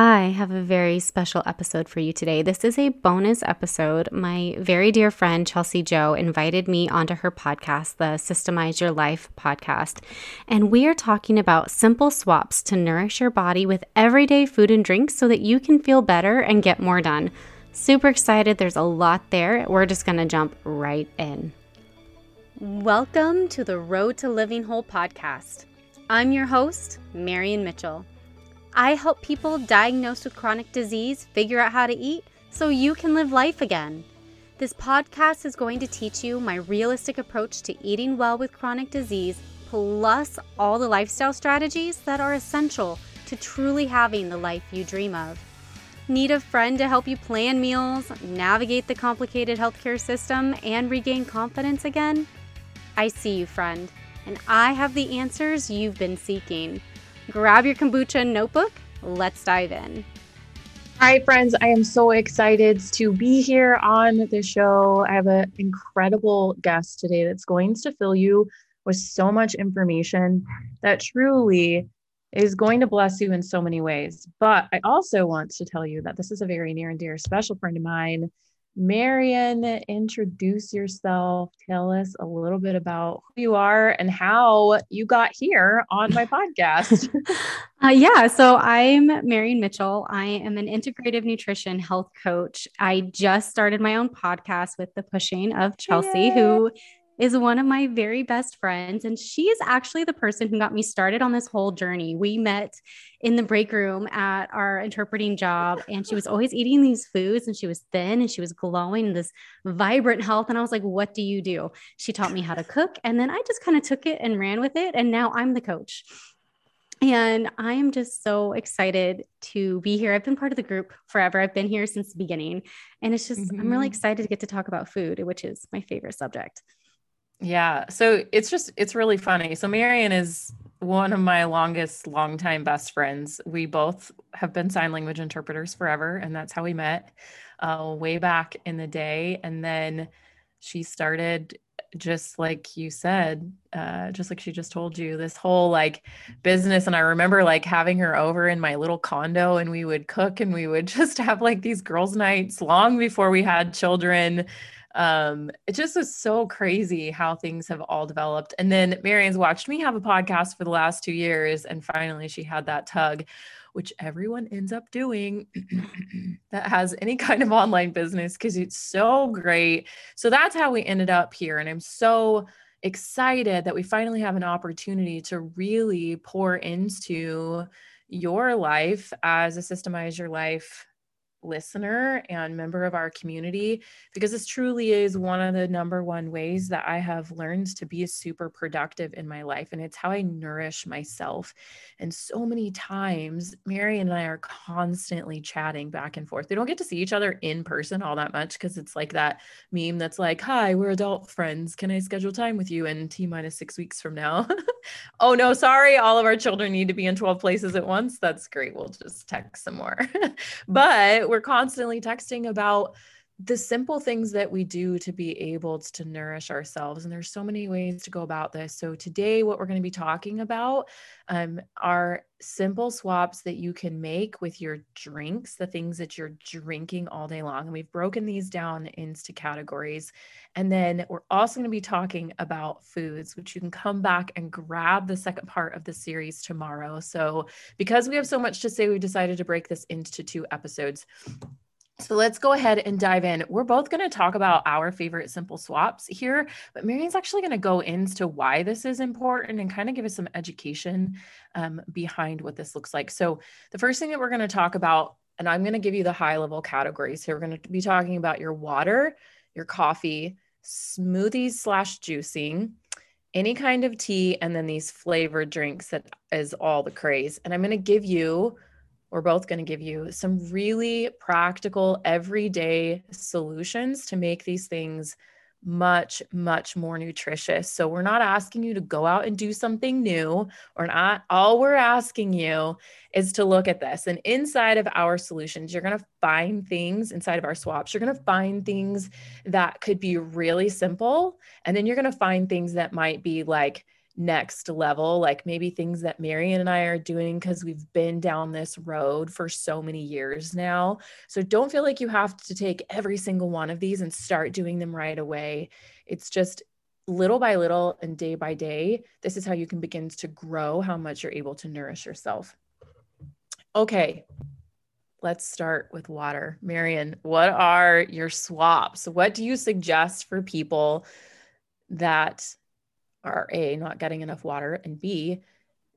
I have a very special episode for you today. This is a bonus episode. My very dear friend Chelsi Jo invited me onto her podcast, the Systemize Your Life podcast. And we are talking about simple swaps to nourish your body with everyday food and drinks so that you can feel better and get more done. Super excited. There's a lot there. We're just going to jump right in. Welcome to the Road to Living Whole podcast. I'm your host, Marian Mitchell. I help people diagnosed with chronic disease figure out how to eat so you can live life again. This podcast is going to teach you my realistic approach to eating well with chronic disease, plus all the lifestyle strategies that are essential to truly having the life you dream of. Need a friend to help you plan meals, navigate the complicated healthcare system, and regain confidence again? I see you, friend, and I have the answers you've been seeking. Grab your kombucha notebook. Let's dive in. Hi, friends. I am so excited to be here on the show. I have an incredible guest today that's going to fill you with so much information that truly is going to bless you in so many ways. But I also want to tell you that this is a very near and dear special friend of mine Marian, introduce yourself. Tell us a little bit about who you are and how you got here on my podcast. uh, yeah, so I'm Marian Mitchell. I am an integrative nutrition health coach. I just started my own podcast with the pushing of Chelsi, Yay. who is one of my very best friends. And she is actually the person who got me started on this whole journey. We met in the break room at our interpreting job, and she was always eating these foods and she was thin and she was glowing, this vibrant health. And I was like, What do you do? She taught me how to cook. And then I just kind of took it and ran with it. And now I'm the coach. And I am just so excited to be here. I've been part of the group forever. I've been here since the beginning. And it's just, mm-hmm. I'm really mm-hmm. excited to get to talk about food, which is my favorite subject. Yeah. So it's just, it's really funny. So Marian is one of my longest, longtime best friends. We both have been sign language interpreters forever. And that's how we met uh, way back in the day. And then she started just like you said, uh, just like she just told you, this whole like business. And I remember like having her over in my little condo and we would cook and we would just have like these girls' nights long before we had children um, it just was so crazy how things have all developed. And then Marian's watched me have a podcast for the last two years, and finally she had that tug, which everyone ends up doing that has any kind of online business because it's so great. So that's how we ended up here. And I'm so excited that we finally have an opportunity to really pour into your life as a systemize your life listener and member of our community because this truly is one of the number one ways that I have learned to be super productive in my life. And it's how I nourish myself. And so many times, Mary and I are constantly chatting back and forth. We don't get to see each other in person all that much because it's like that meme that's like, Hi, we're adult friends. Can I schedule time with you in T minus six weeks from now? oh, no, sorry. All of our children need to be in 12 places at once. That's great. We'll just text some more. but we're constantly texting about the simple things that we do to be able to nourish ourselves and there's so many ways to go about this. So today what we're going to be talking about um, are simple swaps that you can make with your drinks the things that you're drinking all day long and we've broken these down into categories. And then we're also going to be talking about foods which you can come back and grab the second part of the series tomorrow. So because we have so much to say we decided to break this into two episodes so let's go ahead and dive in. We're both going to talk about our favorite simple swaps here, but Marian's actually going to go into why this is important and kind of give us some education um, behind what this looks like. So the first thing that we're going to talk about, and I'm going to give you the high level categories here. We're going to be talking about your water, your coffee, smoothies slash juicing, any kind of tea, and then these flavored drinks that is all the craze. And I'm going to give you we're both going to give you some really practical, everyday solutions to make these things much, much more nutritious. So, we're not asking you to go out and do something new, or not. All we're asking you is to look at this. And inside of our solutions, you're going to find things inside of our swaps. You're going to find things that could be really simple. And then you're going to find things that might be like, next level, like maybe things that Marian and I are doing because we've been down this road for so many years now. So don't feel like you have to take every single one of these and start doing them right away. It's just little by little and day by day. This is how you can begin to grow how much you're able to nourish yourself. Okay, let's start with water. Marian, what are your swaps? What do you suggest for people that are A, not getting enough water, and B,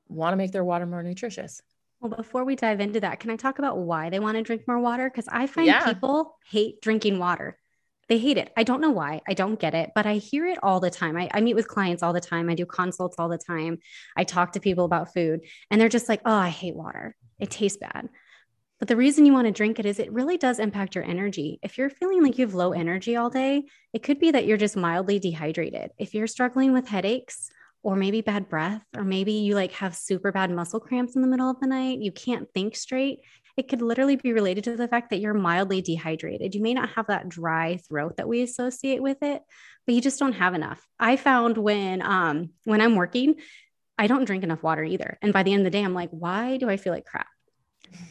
want to make their water more nutritious? Well, before we dive into that, can I talk about why they want to drink more water? Because I find yeah. people hate drinking water. They hate it. I don't know why. I don't get it, but I hear it all the time. I, I meet with clients all the time. I do consults all the time. I talk to people about food, and they're just like, oh, I hate water. It tastes bad. But the reason you want to drink it is it really does impact your energy. If you're feeling like you have low energy all day, it could be that you're just mildly dehydrated. If you're struggling with headaches, or maybe bad breath, or maybe you like have super bad muscle cramps in the middle of the night, you can't think straight, it could literally be related to the fact that you're mildly dehydrated. You may not have that dry throat that we associate with it, but you just don't have enough. I found when um when I'm working, I don't drink enough water either. And by the end of the day, I'm like, why do I feel like crap?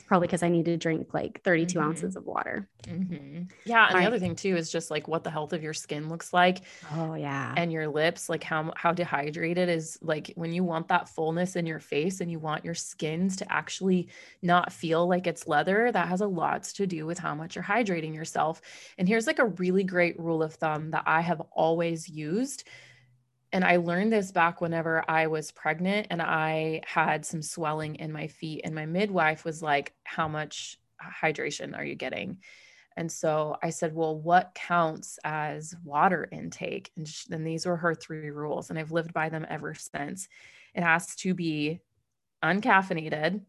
Probably because I need to drink like 32 mm-hmm. ounces of water. Mm-hmm. Yeah. And All the right. other thing too is just like what the health of your skin looks like. Oh yeah. And your lips, like how, how dehydrated is like when you want that fullness in your face and you want your skins to actually not feel like it's leather, that has a lot to do with how much you're hydrating yourself. And here's like a really great rule of thumb that I have always used and I learned this back whenever I was pregnant and I had some swelling in my feet. And my midwife was like, How much hydration are you getting? And so I said, Well, what counts as water intake? And then these were her three rules. And I've lived by them ever since. It has to be uncaffeinated,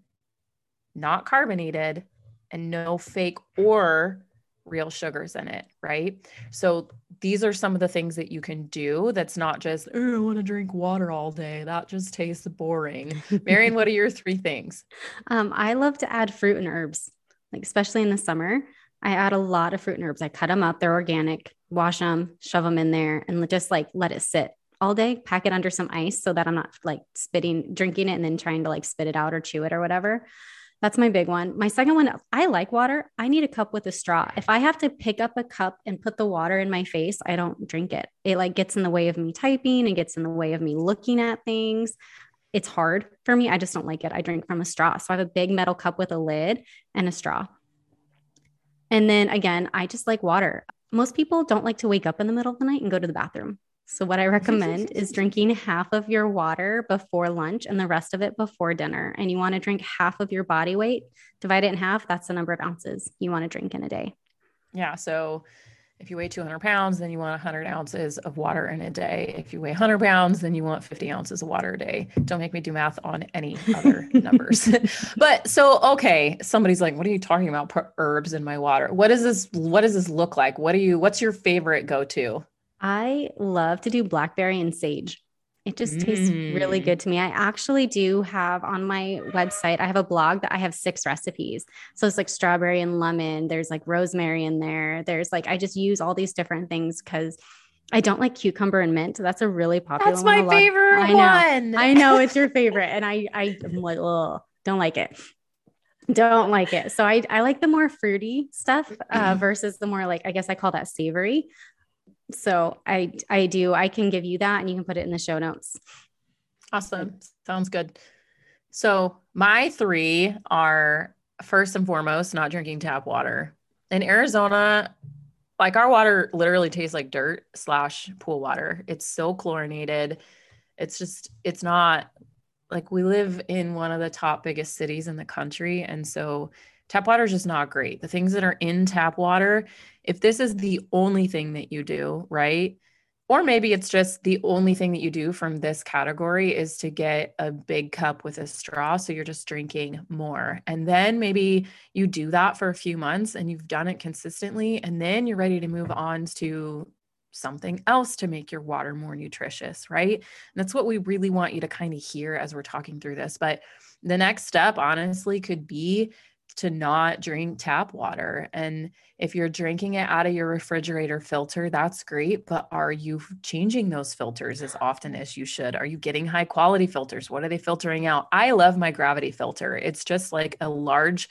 not carbonated, and no fake or real sugars in it, right? So these are some of the things that you can do that's not just, oh, I want to drink water all day. That just tastes boring. Marian, what are your three things? Um, I love to add fruit and herbs, like especially in the summer. I add a lot of fruit and herbs. I cut them up, they're organic, wash them, shove them in there, and just like let it sit all day, pack it under some ice so that I'm not like spitting, drinking it and then trying to like spit it out or chew it or whatever. That's my big one. My second one, I like water. I need a cup with a straw. If I have to pick up a cup and put the water in my face, I don't drink it. It like gets in the way of me typing and gets in the way of me looking at things. It's hard for me. I just don't like it. I drink from a straw. So I have a big metal cup with a lid and a straw. And then again, I just like water. Most people don't like to wake up in the middle of the night and go to the bathroom. So, what I recommend is drinking half of your water before lunch and the rest of it before dinner. And you want to drink half of your body weight, divide it in half. That's the number of ounces you want to drink in a day. Yeah. So, if you weigh 200 pounds, then you want 100 ounces of water in a day. If you weigh 100 pounds, then you want 50 ounces of water a day. Don't make me do math on any other numbers. but so, okay, somebody's like, "What are you talking about? Put herbs in my water? What does this? What does this look like? What do you? What's your favorite go to?" I love to do blackberry and sage. It just mm. tastes really good to me. I actually do have on my website, I have a blog that I have six recipes. So it's like strawberry and lemon, there's like rosemary in there. There's like, I just use all these different things because I don't like cucumber and mint. So that's a really popular one. That's my favorite I know, one. I know it's your favorite. And I, I am like, oh, don't like it. Don't like it. So I, I like the more fruity stuff uh, versus the more like, I guess I call that savory. So I I do. I can give you that and you can put it in the show notes. Awesome. Sounds good. So my three are first and foremost not drinking tap water. In Arizona, like our water literally tastes like dirt slash pool water. It's so chlorinated. It's just, it's not like we live in one of the top biggest cities in the country. And so tap water is just not great. The things that are in tap water, if this is the only thing that you do, right? Or maybe it's just the only thing that you do from this category is to get a big cup with a straw. So you're just drinking more. And then maybe you do that for a few months and you've done it consistently. And then you're ready to move on to something else to make your water more nutritious, right? And that's what we really want you to kind of hear as we're talking through this. But the next step, honestly, could be to not drink tap water. And if you're drinking it out of your refrigerator filter, that's great. But are you changing those filters as often as you should? Are you getting high quality filters? What are they filtering out? I love my gravity filter. It's just like a large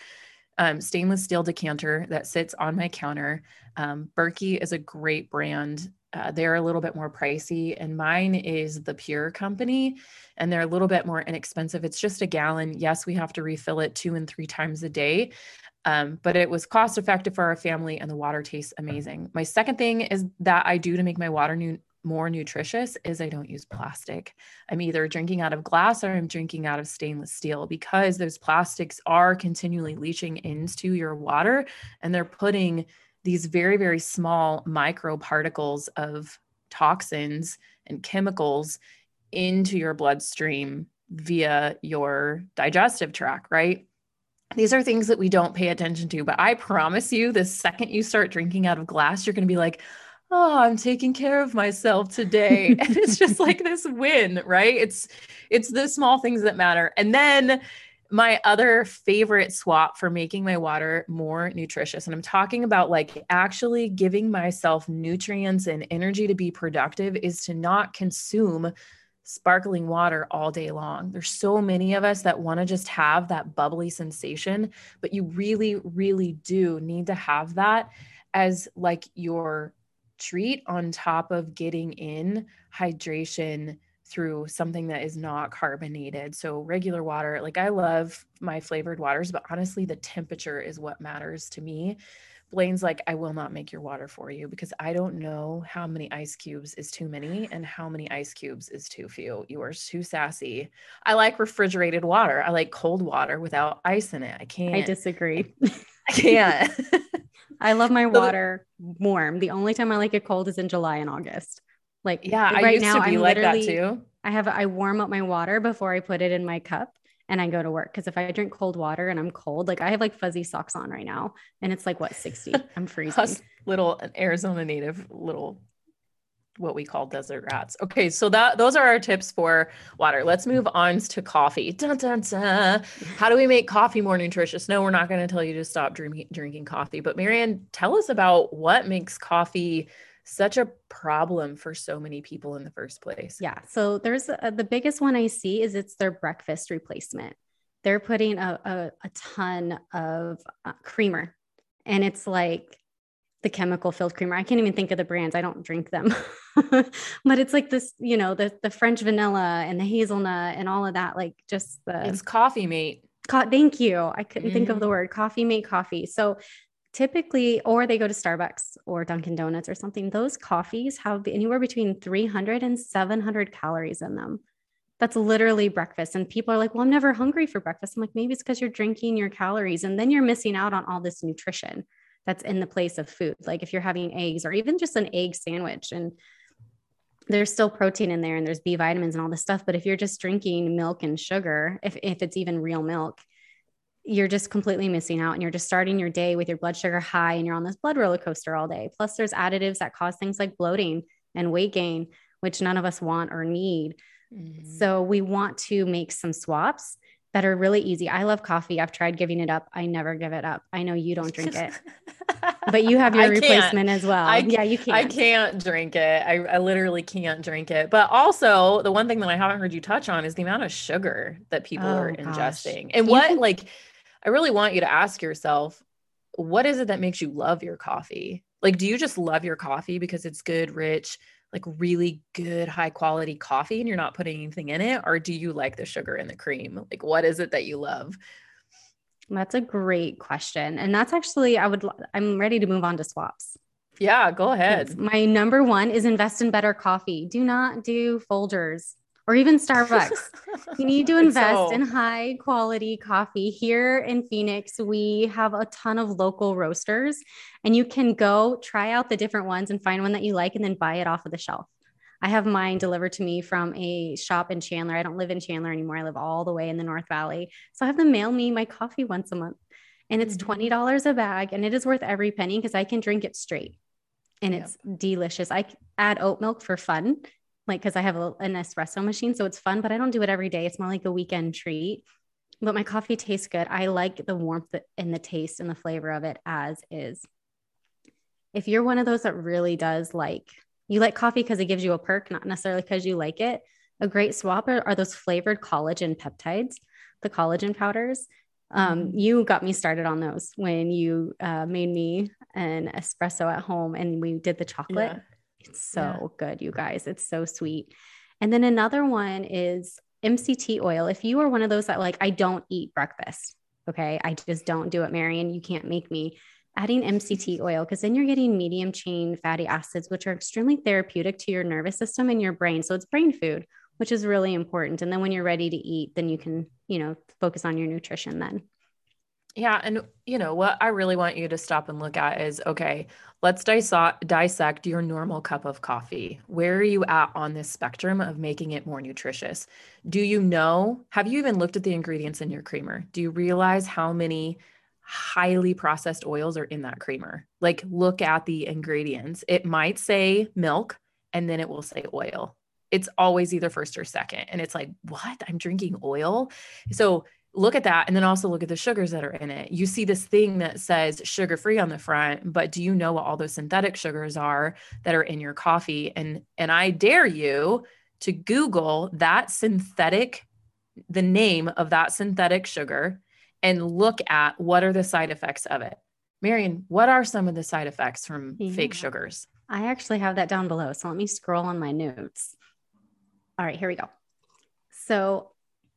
um, stainless steel decanter that sits on my counter. Um, Berkey is a great brand. Uh, they're a little bit more pricey, and mine is the Pure Company, and they're a little bit more inexpensive. It's just a gallon. Yes, we have to refill it two and three times a day, um, but it was cost effective for our family, and the water tastes amazing. My second thing is that I do to make my water new, more nutritious is I don't use plastic. I'm either drinking out of glass or I'm drinking out of stainless steel because those plastics are continually leaching into your water and they're putting these very, very small micro particles of toxins and chemicals into your bloodstream via your digestive tract, right? These are things that we don't pay attention to, but I promise you, the second you start drinking out of glass, you're going to be like, oh i'm taking care of myself today. And it's just like this win right? It's it's the small things that matter. And then my other favorite swap for making my water more nutritious and i'm talking about like actually giving myself nutrients and energy to be productive is to not consume sparkling water all day long. There's so many of us that want to just have that bubbly sensation but you really really do need to have that as like your treat on top of getting in hydration through something that is not carbonated. So regular water, like I love my flavored waters, but honestly the temperature is what matters to me. Blaine's like, I will not make your water for you because I don't know how many ice cubes is too many and how many ice cubes is too few. You are too sassy. I like refrigerated water. I like cold water without ice in it. I can't. I disagree. I can't. I love my water warm. The only time I like it cold is in July and August. Like yeah, right I used now, to be I'm like that too. I have I warm up my water before I put it in my cup and I go to work because if I drink cold water and I'm cold, like I have like fuzzy socks on right now and it's like what 60. I'm freezing. Little uh, Arizona native little what we call desert rats. Okay, so that those are our tips for water. Let's move on to coffee. Dun, dun, dun. How do we make coffee more nutritious? No, we're not going to tell you to stop drinking drinking coffee, but Marian, tell us about what makes coffee such a problem for so many people in the first place. Yeah. So there's a, the biggest one I see is it's their breakfast replacement. They're putting a, a, a ton of uh, creamer and it's like the chemical filled creamer. I can't even think of the brands. I don't drink them. but it's like this, you know, the the French vanilla and the hazelnut and all of that like just the It's coffee mate. Co- thank you. I couldn't mm think of the mm-hmm. word coffee mate coffee. So typically or they go to Starbucks or Dunkin Donuts or something. Those coffees have anywhere between 300 and 700 calories in them. That's literally breakfast. And people are like, well, I'm never hungry for breakfast. I'm like, maybe it's because you're drinking your calories and then you're missing out on all this nutrition that's in the place of food. Like if you're having eggs or even just an egg sandwich and there's still protein in there and there's B vitamins and all this stuff. But if you're just drinking milk and sugar, if, if it's even real milk, you're just completely missing out and you're just starting your day with your blood sugar high and you're on this blood roller coaster all day. Plus, there's additives that cause things like bloating and weight gain, which none of us want or need. Mm-hmm. So, we want to make some swaps that are really easy. I love coffee. I've tried giving it up. I never give it up. I know you don't drink it, but you have your replacement as well. I, yeah, you can't. I can't drink it. I, I literally can't drink it. But also, the one thing that I haven't heard you touch on is the amount of sugar that people oh, are ingesting. Gosh. And what, can- like, I really want you to ask yourself, what is it that makes you love your coffee? Like, do you just love your coffee because it's good, rich, like really good high quality coffee and you're not putting anything in it? Or do you like the sugar and the cream? Like what is it that you love? That's a great question. And that's actually i would i'm ready to move on to swaps. Yeah go ahead. My number one is invest in better coffee. Do not do Folgers or even Starbucks. you need to invest so. in high quality coffee. Here in Phoenix, we have a ton of local roasters, and you can go try out the different ones and find one that you like and then buy it off of the shelf. I have mine delivered to me from a shop in Chandler. I don't live in Chandler anymore. I live all the way in the North Valley. So I have them mail me my coffee once a month. And it's $20 mm-hmm. a bag and it is worth every penny because I can drink it straight and it's yep. delicious. I add oat milk for fun like because I have a, an espresso machine, so it's fun, but I don't do it every day. It's more like a weekend treat. but my coffee tastes good. I like the warmth and the taste and the flavor of it as is. If you're one of those that really does like, you like coffee because it gives you a perk, not necessarily because you like it, a great swap are, are those flavored collagen peptides, the collagen powders. Um, mm-hmm. you got me started on those when you uh, made me an espresso at home and we did the chocolate. Yeah. It's so yeah. good, you guys. It's so sweet. And then another one is MCT oil. If you are one of those that like, I don't eat breakfast, okay, I just don't do it, Marian. You can't make me. Adding MCT oil, because then you're getting medium chain fatty acids, which are extremely therapeutic to your nervous system and your brain. So it's brain food, which is really important. And then when you're ready to eat, then you can, you know, focus on your nutrition then. Yeah. And, you know, what I really want you to stop and look at is okay, let's dissect your normal cup of coffee. Where are you at on this spectrum of making it more nutritious? Do you know, have you even looked at the ingredients in your creamer? Do you realize how many highly processed oils are in that creamer? Like, look at the ingredients. It might say milk and then it will say oil. It's always either first or second. And it's like, what? I'm drinking oil. So, look at that and then also look at the sugars that are in it. You see this thing that says sugar free on the front, but do you know what all those synthetic sugars are that are in your coffee? And and I dare you to google that synthetic the name of that synthetic sugar and look at what are the side effects of it. Marian, what are some of the side effects from yeah. fake sugars? I actually have that down below. So let me scroll on my notes. All right, here we go. So,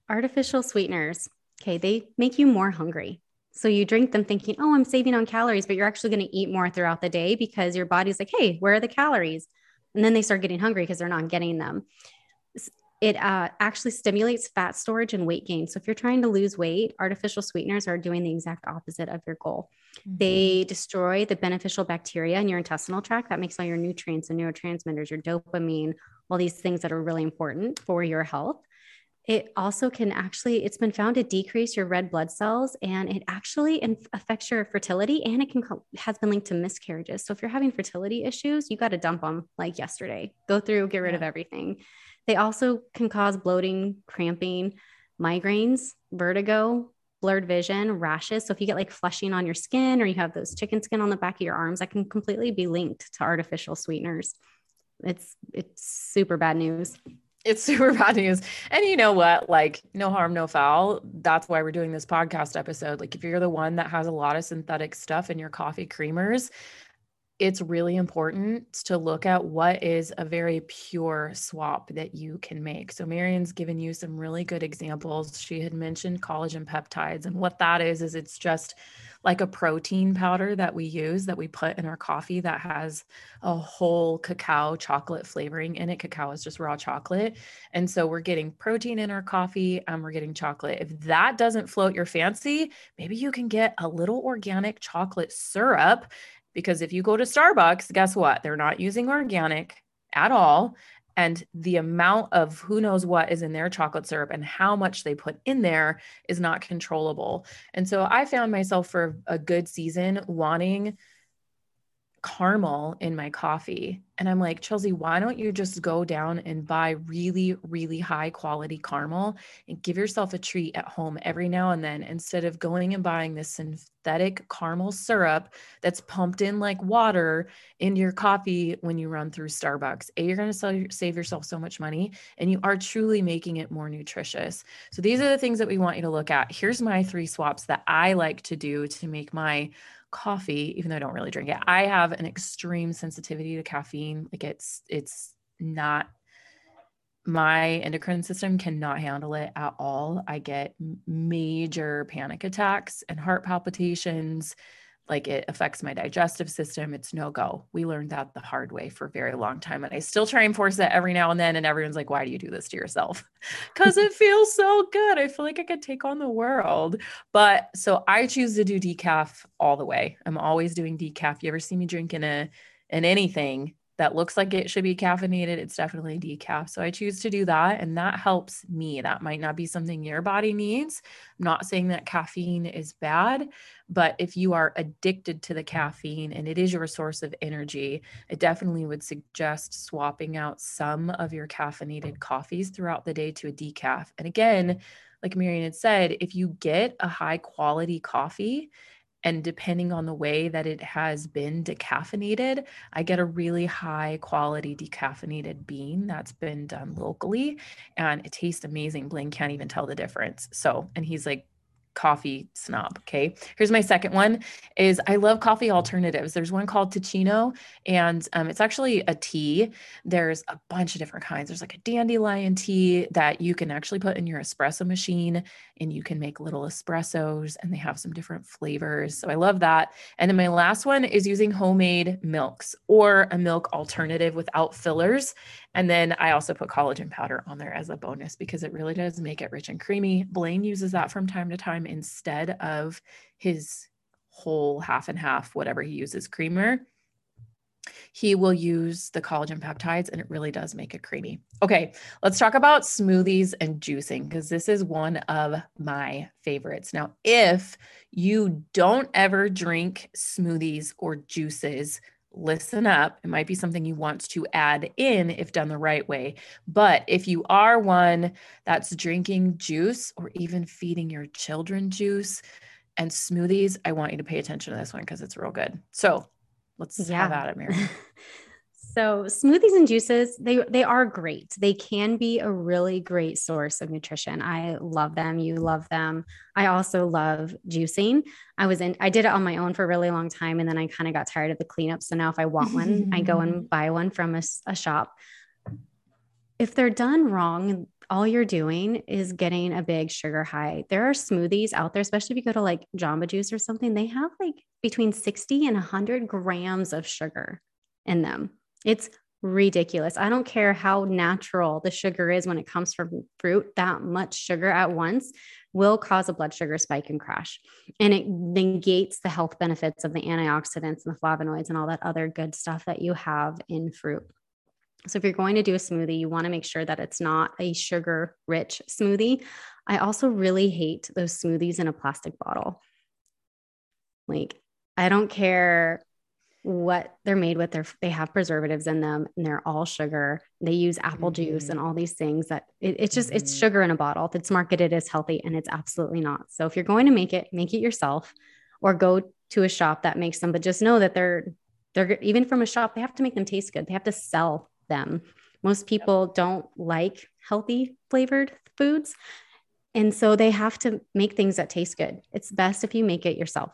artificial sweeteners Okay, they make you more hungry. So you drink them thinking, oh, I'm saving on calories, but you're actually going to eat more throughout the day because your body's like, hey, where are the calories? And then they start getting hungry because they're not getting them. It uh, actually stimulates fat storage and weight gain. So if you're trying to lose weight, artificial sweeteners are doing the exact opposite of your goal. Mm-hmm. They destroy the beneficial bacteria in your intestinal tract that makes all your nutrients and neurotransmitters, your dopamine, all these things that are really important for your health it also can actually it's been found to decrease your red blood cells and it actually affects your fertility and it can has been linked to miscarriages. So if you're having fertility issues you got to dump them like yesterday. Go through get rid yeah. of everything. They also can cause bloating cramping migraines vertigo blurred vision rashes. So if you get like flushing on your skin or you have those chicken skin on the back of your arms that can completely be linked to artificial sweeteners. It's it's super bad news it's super bad news. And you know what? Like, no harm, no foul. That's why we're doing this podcast episode. Like, if you're the one that has a lot of synthetic stuff in your coffee creamers, it's really important to look at what is a very pure swap that you can make. So Marian's given you some really good examples. She had mentioned collagen peptides and what that is is it's just like a protein powder that we use that we put in our coffee that has a whole cacao chocolate flavoring in it. Cacao is just raw chocolate. And so we're getting protein in our coffee and we're getting chocolate. If that doesn't float your fancy, maybe you can get a little organic chocolate syrup because if you go to Starbucks, guess what? They're not using organic at all. And the amount of who knows what is in their chocolate syrup and how much they put in there is not controllable. And so I found myself for a good season wanting caramel in my coffee. And I'm like, Chelsi, why don't you just go down and buy really, really high quality caramel and give yourself a treat at home every now and then instead of going and buying this synthetic caramel syrup that's pumped in like water into your coffee when you run through Starbucks? A, you're going to save yourself so much money and you are truly making it more nutritious. So these are the things that we want you to look at. Here's my three swaps that I like to do to make my coffee, even though I don't really drink it, I have an extreme sensitivity to caffeine. Like it's it's not my endocrine system cannot handle it at all. I get major panic attacks and heart palpitations like it affects my digestive system it's no go. We learned that the hard way for a very long time and i still try and force it every now and then and everyone's like why do you do this to yourself? Because it feels so good i feel like i could take on the world. But so i choose to do decaf all the way. I'm always doing decaf. You ever see me drinking a an anything that looks like it should be caffeinated, it's definitely decaf. So I choose to do that. And that helps me. That might not be something your body needs. I'm not saying that caffeine is bad, but if you are addicted to the caffeine and it is your source of energy, I definitely would suggest swapping out some of your caffeinated coffees throughout the day to a decaf. And again, like Marian had said, if you get a high quality coffee, and depending on the way that it has been decaffeinated, I get a really high quality decaffeinated bean that's been done locally and it tastes amazing. Blaine can't even tell the difference. So, and he's like, coffee snob. Okay. Here's my second one is I love coffee alternatives. There's one called Teeccino and um, it's actually a tea. There's a bunch of different kinds. There's like a dandelion tea that you can actually put in your espresso machine and you can make little espressos and they have some different flavors. So I love that. And then my last one is using homemade milks or a milk alternative without fillers. And then I also put collagen powder on there as a bonus because it really does make it rich and creamy. Blaine uses that from time to time instead of his whole half and half, whatever he uses creamer. He will use the collagen peptides and it really does make it creamy. Okay, let's talk about smoothies and juicing because this is one of my favorites. Now, if you don't ever drink smoothies or juices, listen up. It might be something you want to add in if done the right way. But if you are one that's drinking juice or even feeding your children juice and smoothies, I want you to pay attention to this one because it's real good. So let's yeah. have at it, Mary. So smoothies and juices, they they are great. They can be a really great source of nutrition. I love them. You love them. I also love juicing. I was in I did it on my own for a really long time and then I kind of got tired of the cleanup. So now if I want one, I go and buy one from a, a shop. If they're done wrong, all you're doing is getting a big sugar high. There are smoothies out there, especially if you go to like Jamba Juice or something, they have like between 60 and 100 grams of sugar in them. It's ridiculous. I don't care how natural the sugar is when it comes from fruit, that much sugar at once will cause a blood sugar spike and crash. And it negates the health benefits of the antioxidants and the flavonoids and all that other good stuff that you have in fruit. So, if you're going to do a smoothie, you want to make sure that it's not a sugar rich smoothie. I also really hate those smoothies in a plastic bottle. Like, I don't care what they're made with they're they have preservatives in them and they're all sugar. They use apple mm-hmm. juice and all these things that it, it's just mm-hmm. it's sugar in a bottle. It's marketed as healthy and it's absolutely not. So if you're going to make it make it yourself or go to a shop that makes them but just know that they're they're even from a shop they have to make them taste good. They have to sell them. Most people yep. don't like healthy flavored foods and so they have to make things that taste good. It's best if you make it yourself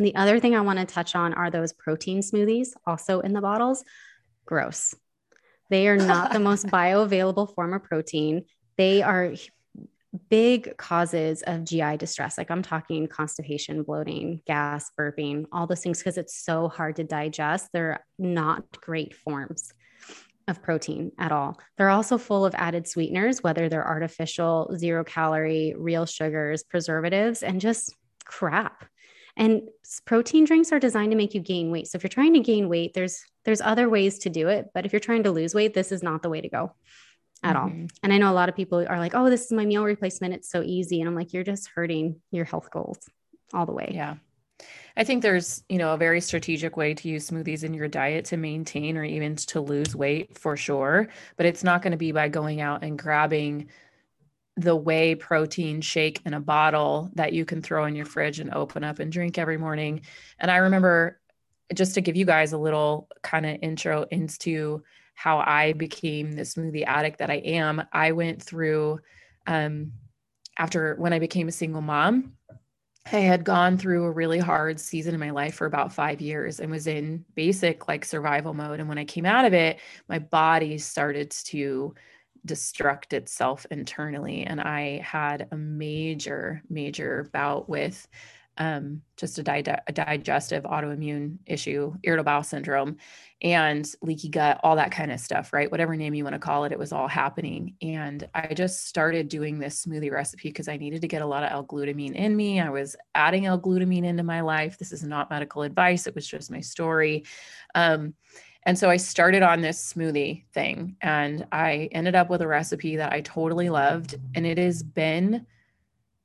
the other thing I want to touch on are those protein smoothies, also in the bottles. Gross. They are not the most bioavailable form of protein. They are big causes of GI distress. Like I'm talking constipation, bloating, gas, burping, all those things, because it's so hard to digest. They're not great forms of protein at all. They're also full of added sweeteners, whether they're artificial, zero calorie, real sugars, preservatives, and just crap. And protein drinks are designed to make you gain weight. So if you're trying to gain weight, there's there's other ways to do it, but if you're trying to lose weight, this is not the way to go at mm-hmm. all. And I know a lot of people are like, "Oh, this is my meal replacement. It's so easy." And I'm like, "You're just hurting your health goals all the way." Yeah. I think there's, you know, a very strategic way to use smoothies in your diet to maintain or even to lose weight for sure, but it's not going to be by going out and grabbing the whey protein shake in a bottle that you can throw in your fridge and open up and drink every morning. And I remember just to give you guys a little kind of intro into how I became the smoothie addict that I am, I went through um, after when I became a single mom. I had gone through a really hard season in my life for about five years and was in basic like survival mode. And when I came out of it, my body started to destruct itself internally. And I had a major, major bout with um, just a, di- a, digestive autoimmune issue, irritable bowel syndrome, and leaky gut, all that kind of stuff, right? Whatever name you want to call it, it was all happening. And I just started doing this smoothie recipe because I needed to get a lot of L glutamine in me. I was adding L glutamine into my life. This is not medical advice, it was just my story. Um, And so I started on this smoothie thing and I ended up with a recipe that I totally loved. And it has been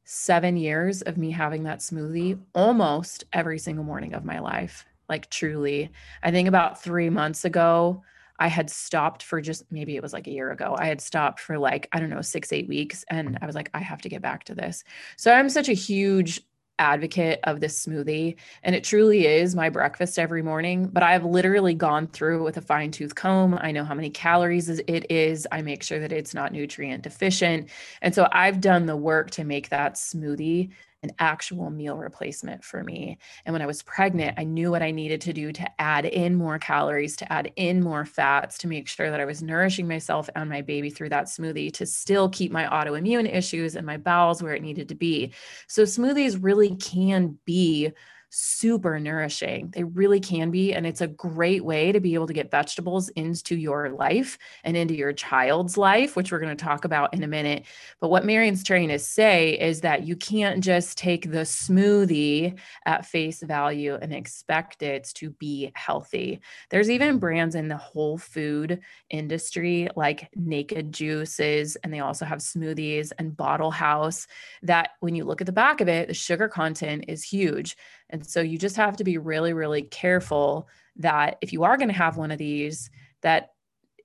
seven years of me having that smoothie almost every single morning of my life. Like, truly. I think about three months ago, I had stopped for just maybe it was like a year ago. I had stopped for like, I don't know, six, eight weeks. And I was like, I have to get back to this. So I'm such a huge advocate of this smoothie and it truly is my breakfast every morning but i've literally gone through with a fine tooth comb. I know how many calories it is. I make sure that it's not nutrient deficient. And so i've done the work to make that smoothie an actual meal replacement for me. And when I was pregnant, mm-hmm. I knew what I needed to do to add in more calories, to add in more fats, to make sure that I was nourishing myself and my baby through that smoothie to still keep my autoimmune issues and my bowels where it needed to be. So, smoothies really can be super nourishing. They really can be. And it's a great way to be able to get vegetables into your life and into your child's life, which we're going to talk about in a minute. But what Marian's trying to say is that you can't just take the smoothie at face value and expect it to be healthy. There's even mm-hmm. brands in the whole food industry like Naked Juices, and they also have smoothies and Bolthouse that when you look at the back of it, the sugar content is huge. And so you just have to be really, really careful that if you are going to have one of these, that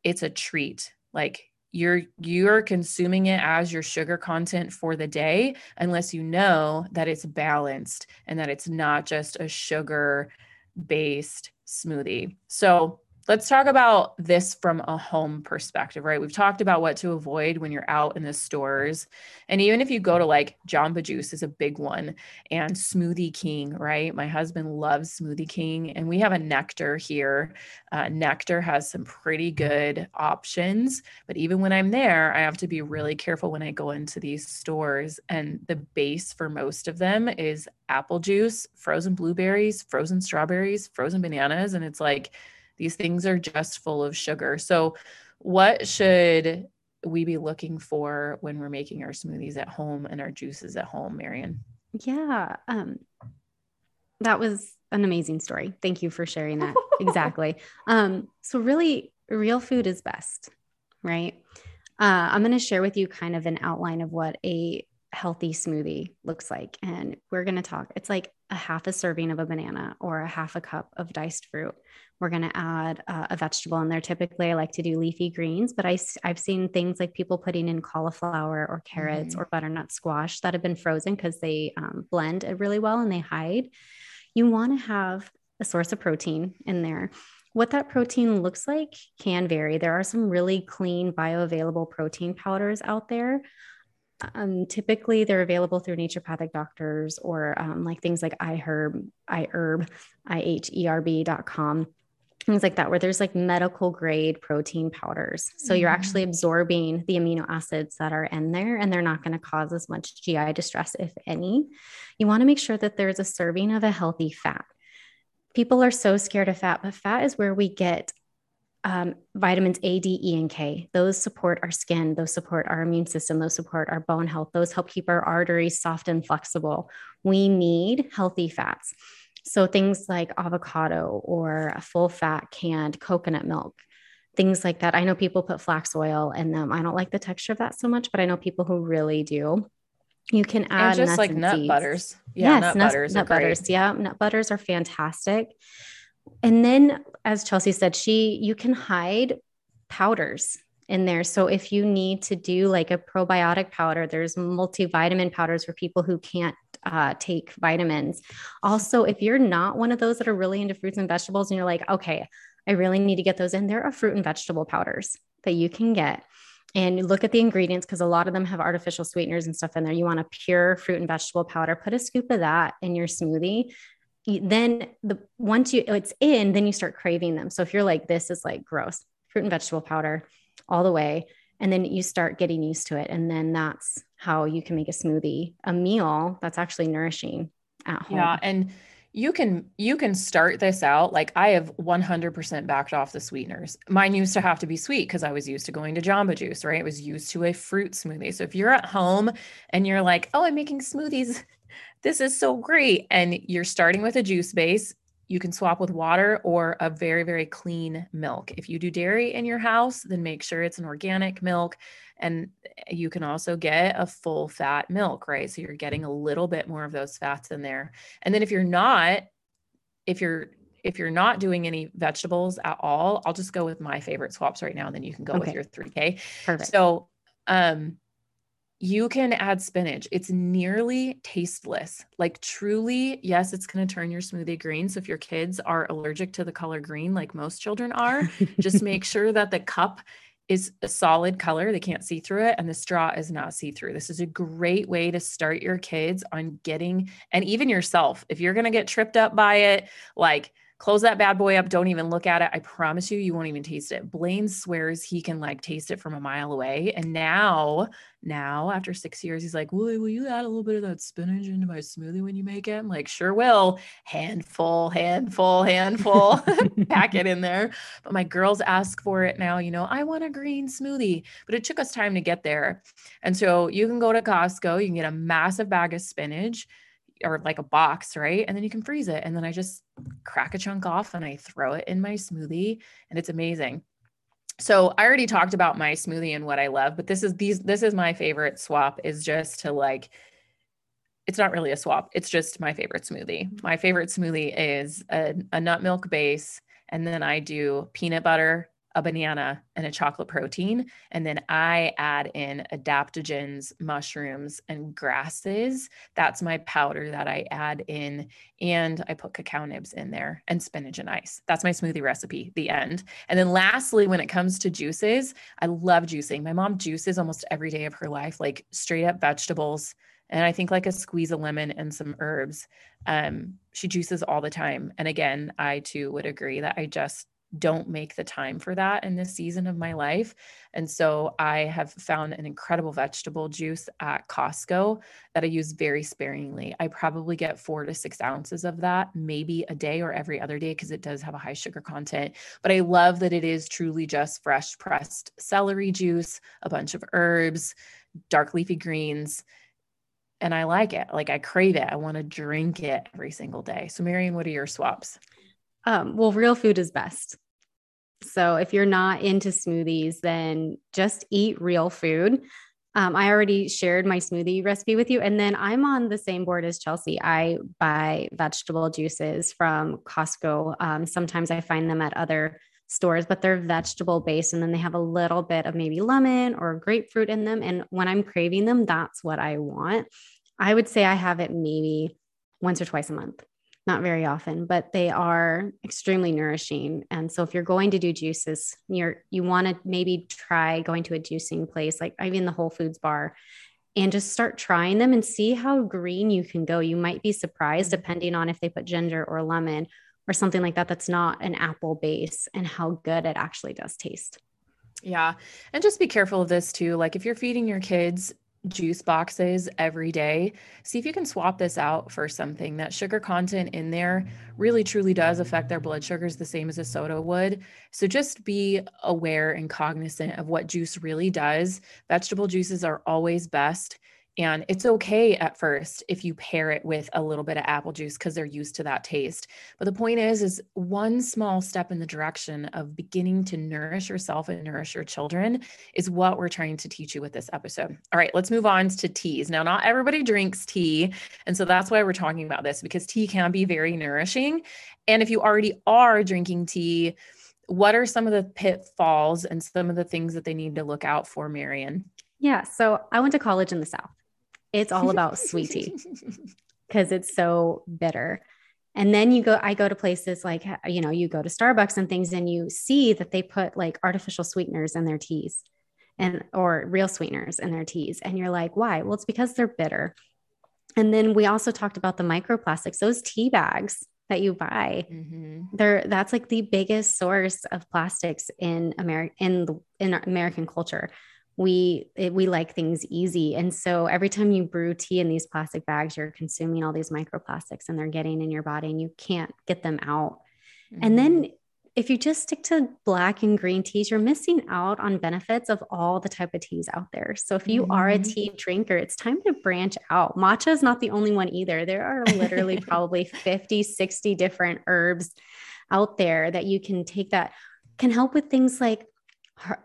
it's a treat. Like you're you're consuming it as your sugar content for the day unless you know that it's balanced and that it's not just a sugar based smoothie. So let's talk about this from a home perspective, right? We've talked about what to avoid when you're out in the stores. And even if you go to like Jamba Juice is a big one and Smoothie King, right? My husband loves Smoothie King and we have a Nekter here. Uh, Nekter has some pretty good options, but even when I'm there, I have to be really careful when I go into these stores. And the base for most of them is apple juice, frozen blueberries, frozen strawberries, frozen bananas. And it's like, these things are just full of sugar. So, what should we be looking for when we're making our smoothies at home and our juices at home, Marian? Yeah. Um, that was an amazing story. Thank you for sharing that. exactly. Um, so, really, real food is best, right? Uh, I'm going to share with you kind of an outline of what a healthy smoothie looks like. And we're going to talk, it's like a half a serving of a banana or a half a cup of diced fruit. We're going to add uh, a vegetable in there. Typically, I like to do leafy greens, but I, I've seen things like people putting in cauliflower or carrots mm-hmm. or butternut squash that have been frozen because they um, blend it really well and they hide. You want to have a source of protein in there. What that protein looks like can vary. There are some really clean bioavailable protein powders out there. Um, typically, they're available through naturopathic doctors or um, like things like iHerb, iHerb, I-H-E-R-B.com, things like that, where there's like medical grade protein powders. So mm-hmm. you're actually absorbing the amino acids that are in there and they're not going to cause as much GI distress, if any. You want to make sure that there's a serving of a healthy fat. People are so scared of fat, but fat is where we get um, vitamins A, D, E, and K. Those support our skin, those support our immune system, those support our bone health, those help keep our arteries soft and flexible. We need healthy fats. So things like avocado or a full fat canned coconut milk, things like that. I know people put flax oil in them. I don't like the texture of that so much, but I know people who really do. You can add and just like nut seeds. butters. Yeah, yes, nut, nut butters. Nut butters. Yeah, nut butters are fantastic and then as Chelsi said, she you can hide powders in there. So if you need to do like a probiotic powder, there's multivitamin powders for people who can't uh, take vitamins. Also, if you're not one of those that are really into fruits and vegetables and you're like, okay, I really need to get those in, there are fruit and vegetable powders that you can get. And look at the ingredients because a lot of them have artificial sweeteners and stuff in there. You want a pure fruit and vegetable powder, put a scoop of that in your smoothie then the once you it's in, then you start craving them. So if you're like, this is like gross, fruit and vegetable powder all the way. And then you start getting used to it. And then that's how you can make a smoothie, a meal that's actually nourishing at home. Yeah. And you can you can start this out like i have 100% backed off the sweeteners mine used to have to be sweet because i was used to going to jamba juice right i was used to a fruit smoothie so if you're at home and you're like oh i'm making smoothies this is so great. And you're starting with a juice base. you can swap with water or a very, very clean milk. If you do dairy in your house, then make sure it's an organic milk. And you can also get a full fat milk, right? So you're getting a little bit more of those fats in there. And then if you're not, if you're if you're not doing any vegetables at all, I'll just go with my favorite swaps right now. And then you can go okay. with your 3K. Perfect. So um you can add spinach. It's nearly tasteless. Like truly, yes, it's going to turn your smoothie green. So if your kids are allergic to the color green, like most children are, just make sure that the cup is a solid color. They can't see through it and the straw is not see through. This is a great way to start your kids on getting and even yourself. If you're going to get tripped up by it, like close that bad boy up don't even look at it i promise you you won't even taste it. Blaine swears he can like taste it from a mile away and now now after six years he's like will, will you add a little bit of that spinach into my smoothie when you make it? I'm like sure will. Handful handful handful. Pack it in there. But my girls ask for it now you know i want a green smoothie. But it took us time to get there. And so you can go to costco you can get a massive bag of spinach or like a box, right? And then you can freeze it. And then I just crack a chunk off and I throw it in my smoothie and it's amazing. So I already talked about my smoothie and what I love, but this is these this is my favorite swap is just to like it's not really a swap. It's just my favorite smoothie. My favorite smoothie is a, a nut milk base and then I do peanut butter, a banana and a chocolate protein. And then I add in adaptogens, mushrooms, and grasses. That's my powder that I add in. And I put cacao nibs in there and spinach and ice. That's my smoothie recipe, the end. And then lastly, when it comes to juices, I love juicing. My mom juices almost every day of her life, like straight up vegetables. And I think like a squeeze of lemon and some herbs. Um, she juices all the time. And again, I too would agree that I just don't make the time for that in this season of my life. And so I have found an incredible vegetable juice at Costco that I use very sparingly. I probably get four to six ounces of that, maybe a day or every other day, because it does have a high sugar content. But I love that it is truly just fresh pressed celery juice, a bunch of herbs, dark leafy greens. And I like it. Like I crave it. I want to drink it every single day. So, Marian, what are your swaps? Um, well, real food is best. So if you're not into smoothies, then just eat real food. Um, I already shared my smoothie recipe with you. And then I'm on the same board as Chelsi. I buy vegetable juices from Costco. Um, sometimes I find them at other stores, but they're vegetable based. And then they have a little bit of maybe lemon or grapefruit in them. And when I'm craving them, that's what I want. I would say I have it maybe once or twice a month not very often, but they are extremely nourishing. And so if you're going to do juices, you're you want to maybe try going to a juicing place like even the Whole Foods bar and just start trying them and see how green you can go. You might be surprised mm-hmm. depending on if they put ginger or lemon or something like that that's not an apple base and how good it actually does taste. Yeah. And just be careful of this too. Like if you're feeding your kids juice boxes every day. See if you can swap this out for something. That sugar content in there really truly does affect their blood sugars the same as a soda would. So just be aware and cognizant of what juice really does. Vegetable juices are always best. And it's okay at first if you pair it with a little bit of apple juice because they're used to that taste. But the point is, is one small step in the direction of beginning to nourish yourself and nourish your children is what we're trying to teach you with this episode. All right, let's move on to teas. Now, not everybody drinks tea. And so that's why we're talking about this because tea can be very nourishing. And if you already are drinking tea, what are some of the pitfalls and some of the things that they need to look out for, Marian? Yeah. So I went to college in the South it's all about sweet tea because it's so bitter. And then you go, I go to places like, you know, you go to Starbucks and things and you see that they put like artificial sweeteners in their teas and, or real sweeteners in their teas. And you're like, why? Well, it's because they're bitter. And then we also talked about the microplastics, those tea bags that you buy. Mm-hmm. They're that's like the biggest source of plastics in America in the, in American culture we it, we like things easy and so every time you brew tea in these plastic bags you're consuming all these microplastics and they're getting in your body and you can't get them out mm-hmm. and then if you just stick to black and green teas, you're missing out on benefits of all the type of teas out there. So if you mm-hmm. are a mm-hmm. tea drinker, it's time to branch out. Matcha is not the only one either. There are literally probably 50, 60 different herbs out there that you can take that can help with things like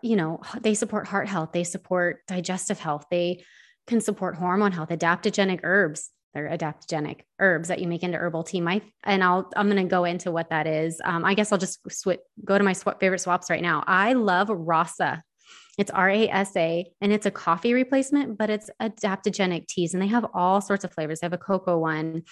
you know, they support heart health, they support digestive health, they can support hormone health, adaptogenic herbs. They're adaptogenic herbs that you make into herbal tea. My and I'll I'm going to go into what that is. Um, I guess I'll just switch go to my sw- favorite swaps right now. I love Rasa. It's R A S A, and it's a coffee replacement, but it's adaptogenic teas, and they have all sorts of flavors. They have a cocoa one,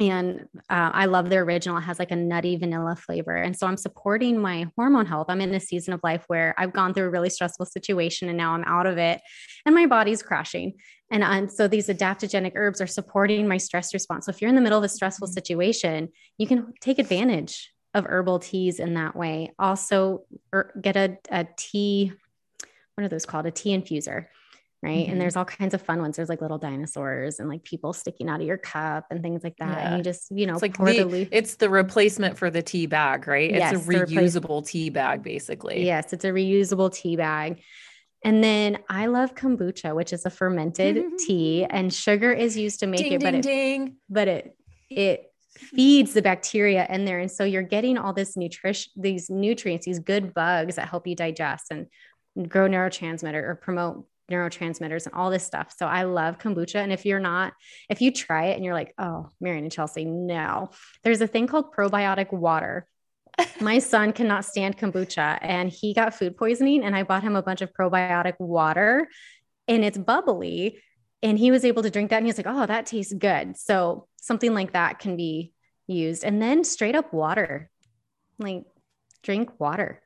and uh, I love their original. It has like a nutty vanilla flavor. And so I'm supporting my hormone health. I'm in a season of life where I've gone through a really stressful situation and now I'm out of it and my body's crashing. And, and so these adaptogenic herbs are supporting my stress response. So if you're in the middle of a stressful mm-hmm. situation, you can take advantage of herbal teas in that way. Also, er, get a, a tea, what are those called? A tea infuser right? Mm-hmm. And there's all kinds of fun ones. There's like little dinosaurs and like people sticking out of your cup and things like that. Yeah. And you just, you know, it's like the, the it's the replacement for the tea bag, right? Yes, it's a reusable tea bag, basically. Yes, it's a reusable tea bag. And then I love kombucha, which is a fermented tea, and sugar is used to make ding, it, but ding, it, ding. but it it feeds the bacteria in there, and so you're getting all this nutrition, these nutrients, these good bugs that help you digest and grow neurotransmitter or promote neurotransmitters and all this stuff. So I love kombucha. And if you're not, if you try it and you're like, oh, Marian and Chelsi, no, there's a thing called probiotic water. My son cannot stand kombucha and he got food poisoning. And I bought him a bunch of probiotic water and it's bubbly. And he was able to drink that and he's like, oh, that tastes good. So something like that can be used. And then straight up water, like drink water.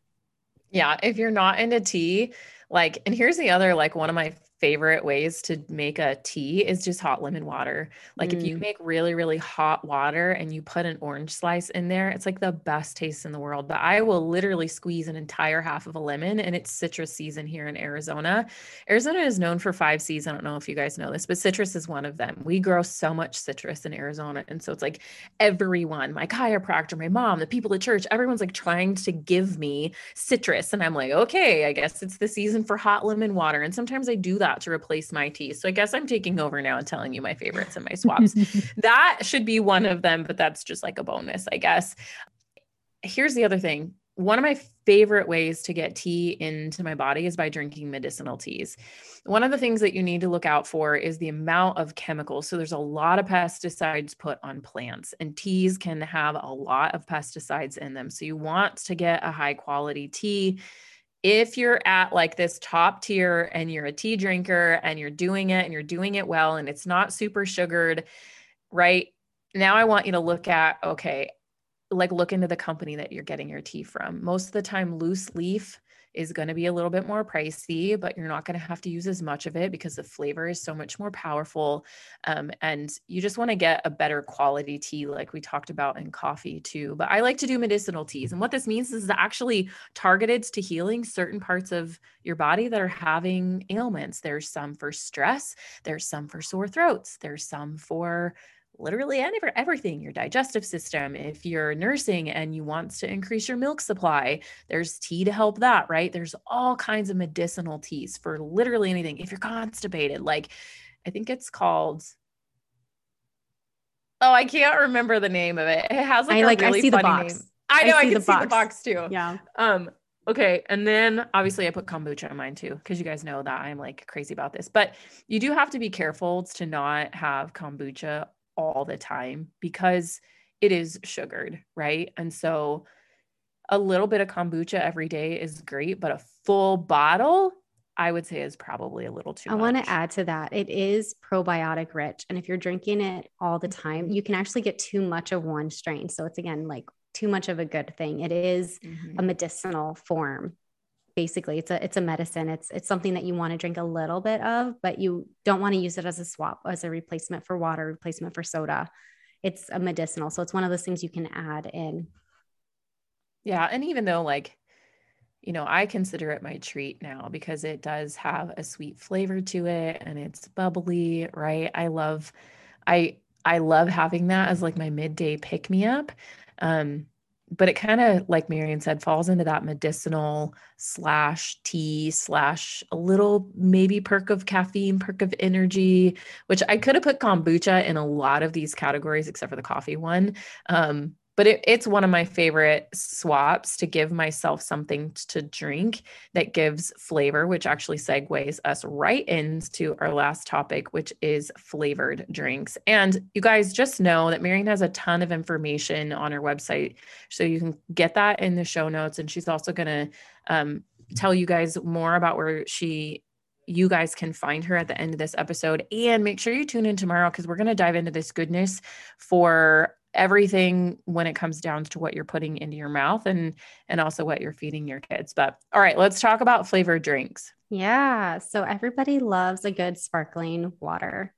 Yeah. If you're not into tea, like, and here's the other, like, one of my favorite ways to make a tea is just hot lemon water. Like mm. if you mm. make really, really hot water and you put an orange slice in there, it's like the best taste in the world. But I will literally squeeze an entire half of a lemon and it's citrus season here in Arizona. Arizona is known for five C's. I don't know if you guys know this, but citrus is one of them. We grow so much citrus in Arizona. And so it's like everyone, my chiropractor, my mom, the people at church, everyone's like trying to give me citrus. And I'm like, okay, I guess it's the season for hot lemon water. And sometimes I do that to replace my tea. So I guess I'm taking over now and telling you my favorites and my swaps. that should be one of them, but that's just like a bonus, I guess. Here's the other thing. One of my favorite ways to get tea into my body is by drinking medicinal teas. One of the things that you need to look out for is the amount of chemicals. So there's a lot of pesticides put on plants, and teas can have a lot of pesticides in them. So you want to get a high quality tea if you're at like this top tier and you're a tea drinker and you're doing it and you're doing it well and it's not super sugared, right? Now I want you to look at, okay, like look into the company that you're getting your tea from. Most of the time, loose leaf is going to be a little bit more pricey, but you're not going to have to use as much of it because the flavor is so much more powerful. Um, and you just want to get a better quality tea, like we talked about in coffee too. But I like to do medicinal teas. And what this means is actually targeted to healing certain parts of your body that are having ailments. There's some for stress, there's some for sore throats, there's some for literally everything your digestive system if you're nursing and you want to increase your milk supply there's tea to help that right there's all kinds of medicinal teas for literally anything if you're constipated like i think it's called oh i can't remember the name of it it has like I, a like, really I see funny the box. name i know i, I can the see box. the box too yeah um Okay. And then obviously I put kombucha in mine too, because you guys know that I'm like crazy about this. But you do have to be careful to not have kombucha all the time because it is sugared, right? And so a little bit of kombucha every day is great, but a full bottle, I would say, is probably a little too I want to add to that. It is probiotic rich. And if you're drinking it all the time, you can actually get too much of one strain. So it's again like too much of a good thing. It is mm-hmm. a medicinal form basically it's a it's a medicine. It's it's something that you want to drink a little bit of but you don't want to use it as a swap as a replacement for water replacement for soda. It's a medicinal so it's one of those things you can add in. Yeah and even though like you know i consider it my treat now because it does have a sweet flavor to it and it's bubbly right? I love i i love having that as like my midday pick me up um but it kind of like marian said falls into that medicinal slash tea slash a little maybe perk of caffeine perk of energy which i could have put kombucha in a lot of these categories except for the coffee one um, but it, it's one of my favorite swaps to give myself something to drink that gives flavor which actually segues us right into our last topic which is flavored drinks. And you guys just know that marian has a ton of information on her website so you can get that in the show notes. And she's also going to um, tell you guys more about where she you guys can find her at the end of this episode. And make sure you tune in tomorrow because we're going to dive into this goodness for everything when it comes down to what you're putting into your mouth and and also what you're feeding your kids. But all right let's talk about flavored drinks. Yeah so everybody loves a good sparkling water.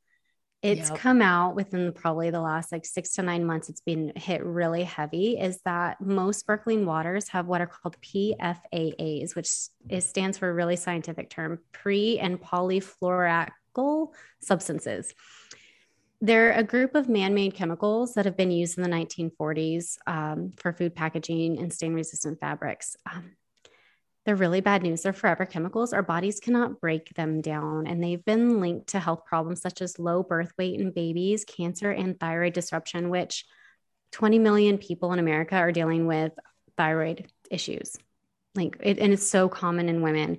It's yep. come out within probably the last like six to nine months it's been hit really heavy is that most sparkling waters have what are called PFAS which is stands for a really scientific term pre and polyfluoroalkyl substances they're a group of man made chemicals that have been used in the 1940s um, for food packaging and stain resistant fabrics. Um, they're really bad news. They're forever chemicals. Our bodies cannot break them down, and they've been linked to health problems such as low birth weight in babies, cancer, and thyroid disruption, which 20 million people in America are dealing with thyroid issues. Like, it, and it's so common in women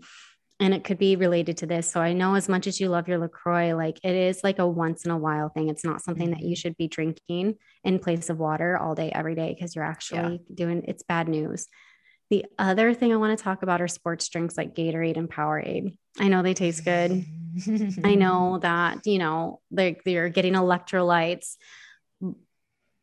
and it could be related to this. So I know as much as you love your LaCroix, like it is like a once in a while thing. It's not something that you mm-hmm. should be drinking in place of water all day, every day, because you're actually yeah. doing it's bad news. The other thing I want to talk about are sports drinks like Gatorade and Powerade. I know they taste good. I know that, you know, they're, they're getting electrolytes,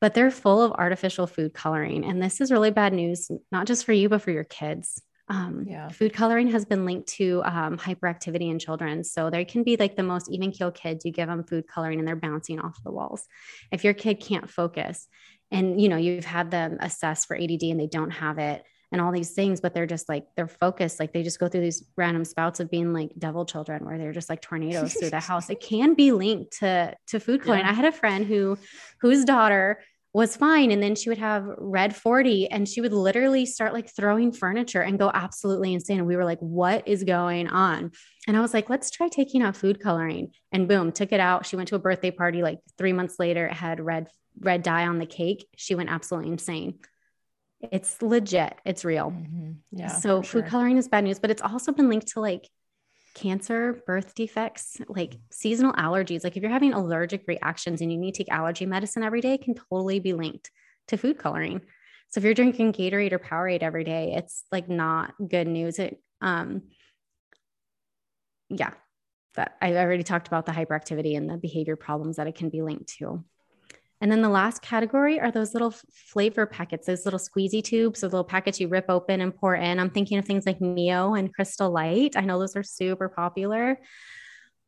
but they're full of artificial food coloring. And this is really bad news, not just for you, but for your kids. Um, yeah. Food coloring has been linked to um, hyperactivity in children. So there can be like the most even keel kids, you give them food coloring and they're bouncing off the walls. If your kid can't focus and, you know, you've had them assessed for ADD and they don't have it and all these things, but they're just like, they're focused. Like they just go through these random spouts of being like devil children where they're just like tornadoes through the house. It can be linked to, to food coloring. Yeah. I had a friend who, whose daughter was fine. And then she would have red 40 and she would literally start like throwing furniture and go absolutely insane. And we were like, what is going on? And I was like, let's try taking out food coloring. And boom, took it out. She went to a birthday party like three months later, it had red, red dye on the cake. She went absolutely insane. It's legit. It's real. Mm-hmm. Yeah. So food coloring is bad news, but it's also been linked to like cancer, birth defects, like seasonal allergies. Like if you're having allergic reactions and you need to take allergy medicine every day, can totally be linked to food coloring. So if you're drinking Gatorade or Powerade every day, it's like not good news. It um yeah, that I already talked about the hyperactivity and the behavior problems that it can be linked to. And then the last category are those little flavor packets, those little squeezy tubes, those little packets you rip open and pour in. I'm thinking of things like Neo and Crystal Light. I know those are super popular.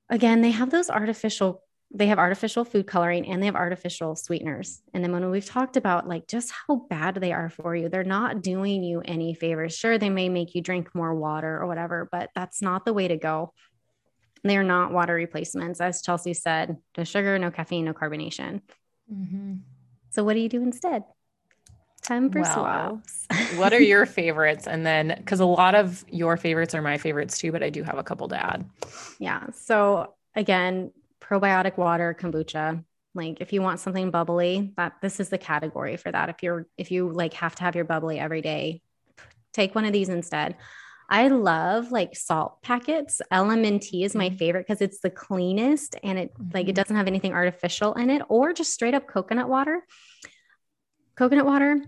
Again, they have those artificial they have artificial food coloring and they have artificial sweeteners. And then when we've talked about like just how bad they are for you, they're not doing you any favors. Sure, they may make you drink more water or whatever, but that's not the way to go. They are not water replacements. As Chelsi said, no sugar, no caffeine, no carbonation. Mm-hmm. So, what do you do instead? Time for well, swaps. what are your favorites? And then, because a lot of your favorites are my favorites too, but I do have a couple to add. Yeah. So, again, probiotic water, kombucha. Like, if you want something bubbly, that this is the category for that. If you're, if you like have to have your bubbly every day, take one of these instead. I love like salt packets. LMNT is my mm-hmm. favorite because it's the cleanest and it mm-hmm. like it mm-hmm. doesn't have anything artificial in it or just straight up coconut water. Coconut water,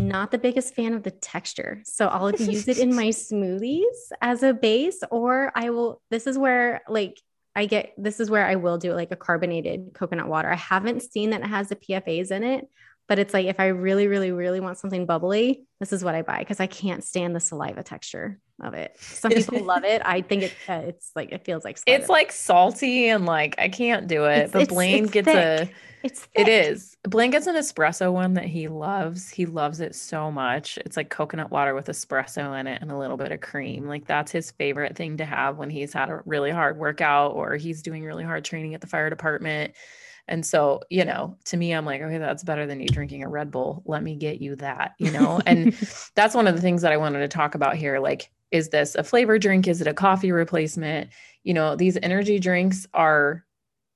not the biggest fan of the texture. So I'll use it in my smoothies as a base or I will this is where like I get this is where I will do like a carbonated coconut water. I haven't seen that it has the PFAs in it, but it's like if I really, really, really want something bubbly, this is what I buy because I can't stand the saliva texture of it. Some people love it. I think it, uh, it's like it feels like it's like salty and like I can't do it. It's, but it's, Blaine it's gets thick. a it's thick. it is. Blaine gets an espresso one that he loves. He loves it so much. It's like coconut water with espresso in it and a little bit of cream. Like that's his favorite thing to have when he's had a really hard workout or he's doing really hard training at the fire department And so, you know, to me, I'm like, okay, that's better than you drinking a Red Bull. Let me get you that, you know? and that's one of the things that I wanted to talk about here. Like, is this a flavor drink? Is it a coffee replacement? You know, these energy drinks are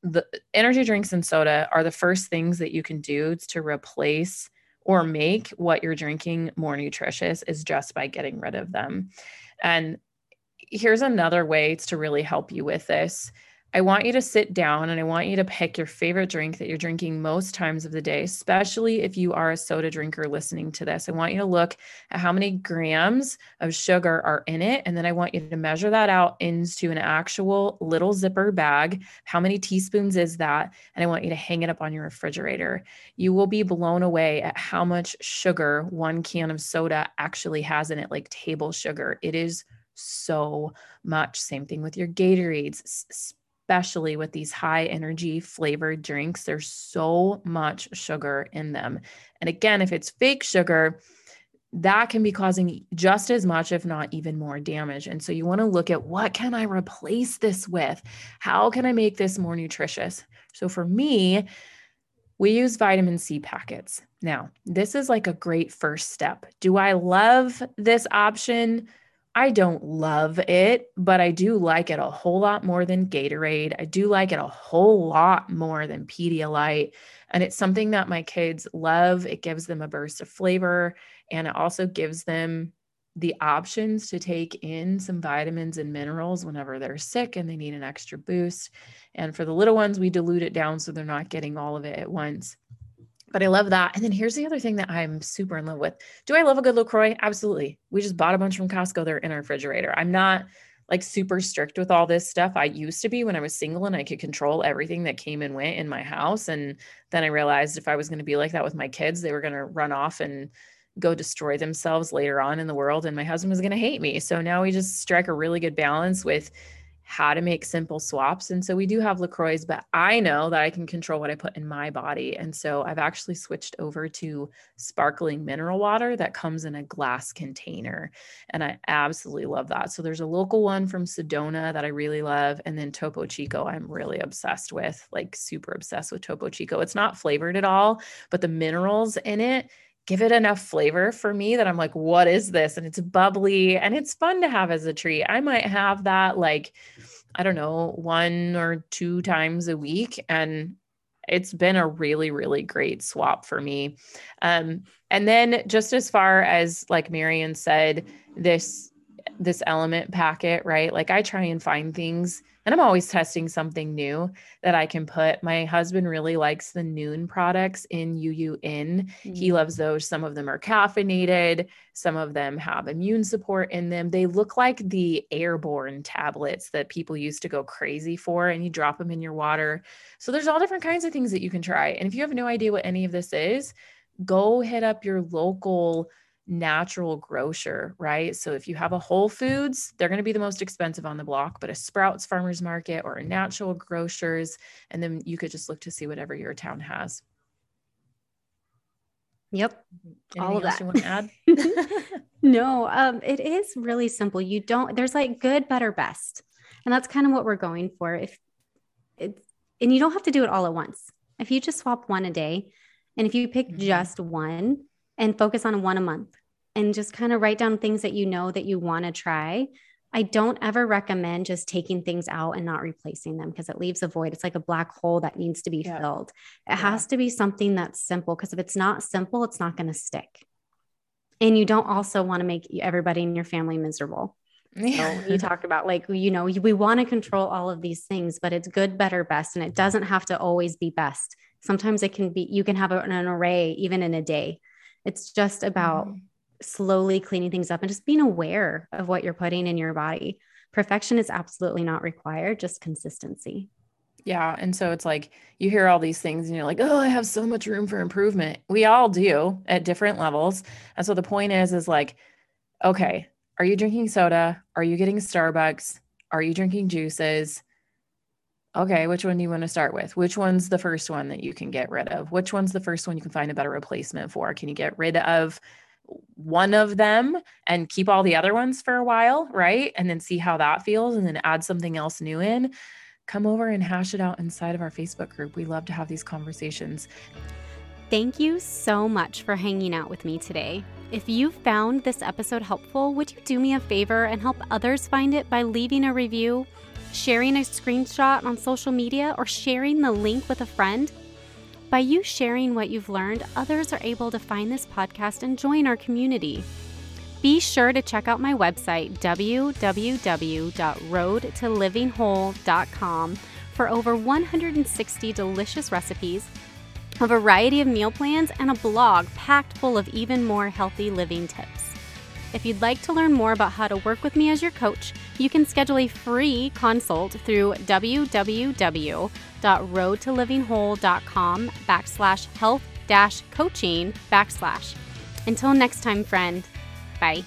the energy drinks and soda are the first things that you can do to replace or make what you're drinking more nutritious is just by getting rid of them. And here's another way to really help you with this I want you to sit down and I want you to pick your favorite drink that you're drinking most times of the day, especially if you are a soda drinker listening to this. I want you to look at how many grams of sugar are in it. And then I want you to measure that out into an actual little zipper bag. How many teaspoons is that? And I want you to hang it up on your refrigerator. You will be blown away at how much sugar one can of soda actually has in it, like table sugar. It is so much. Same thing with your Gatorades especially with these high energy flavored drinks. There's so much sugar in them. And again, if it's fake sugar, that can be causing just as much, if not even more damage. And so you want to look at what can I replace this with? How can I make this more nutritious? So for me, we use vitamin C packets. Now, this is like a great first step. Do I love this option? I don't love it, but I do like it a whole lot more than Gatorade. I do like it a whole lot more than Pedialyte. And it's something that my kids love. It gives them a burst of flavor and it also gives them the options to take in some vitamins and minerals whenever they're sick and they need an extra boost. And for the little ones, we dilute it down so they're not getting all of it at once but I love that. And then here's the other thing that I'm super in love with. Do I love a good LaCroix? Absolutely. We just bought a bunch from Costco. They're in our refrigerator. I'm not like super strict with all this stuff. I used to be when I was single and I could control everything that came and went in my house. And then I realized if I was going to be like that with my kids, they were going to run off and go destroy themselves later on in the world. And my husband was going to hate me. So now we just strike a really good balance with how to make simple swaps. And so we do have LaCroix, but I know that I can control what I put in my body. And so I've actually switched over to sparkling mineral water that comes in a glass container. And I absolutely love that. So there's a local one from Sedona that I really love. And then Topo Chico, I'm really obsessed with, like super obsessed with Topo Chico. It's not flavored at all, but the minerals in it give it enough flavor for me that I'm like, what is this? And it's bubbly and it's fun to have as a treat. I might have that like, I don't know, one or two times a week. And it's been a really, really great swap for me. Um, and then just as far as like Marian said, this this LMNT packet, right? Like I try and find things and I'm always testing something new that I can put. My husband really likes the Nuun products in UUN. Mm-hmm. He loves those. Some of them are caffeinated, some of them have immune support in them. They look like the airborne tablets that people used to go crazy for, and you drop them in your water. So there's all different kinds of things that you can try. And if you have no idea what any of this is, go hit up your local natural grocer, right? So if you have a Whole Foods, they're going to be the most expensive on the block, but a Sprouts Farmers Market or a natural grocers, and then you could just look to see whatever your town has. Yep. Anything All of that. You want to add? no, um, it is really simple. You don't, there's like good, better, best. And that's kind of what we're going for. If it's, and you don't have to do it all at once. If you just swap one a day, and if you pick mm-hmm. just one and focus on one a month, and just kind of write down things that you know that you want to try. I don't ever recommend just taking things out and not replacing them because it leaves a void. It's like a black hole that needs to be yeah. filled. It yeah. has to be something that's simple because if it's not simple, it's not going to stick. And you don't also want to make everybody in your family miserable. Yeah. So you talked about like, you know, we want to control all of these things, but it's good, better, best. And it doesn't have to always be best. Sometimes it can be, you can have an array even in a day. It's just about mm-hmm slowly cleaning things up and just being aware of what you're putting in your body. Perfection is absolutely not required, just consistency. Yeah. And so it's like you hear all these things and you're like, oh, I have so much room for improvement. We all do at different levels. And so the point is, is like, okay, are you drinking soda? Are you getting Starbucks? Are you drinking juices? Okay, which one do you want to start with? Which one's the first one that you can get rid of? Which one's the first one you can find a better replacement for? Can you get rid of one of them and keep all the other ones for a while, right? And then see how that feels and then add something else new in. come over and hash it out inside of our Facebook group. We love to have these conversations. Thank you so much for hanging out with me today. If you found this episode helpful, would you do me a favor and help others find it by leaving a review, sharing a screenshot on social media, or sharing the link with a friend? By you sharing what you've learned, others are able to find this podcast and join our community. Be sure to check out my website, www.roadtolivingwhole.com, for over 160 delicious recipes, a variety of meal plans, and a blog packed full of even more healthy living tips. If you'd like to learn more about how to work with me as your coach, you can schedule a free consult through www.roadtolivingwhole.com backslash health dash coaching backslash. Until next time, friend. Bye.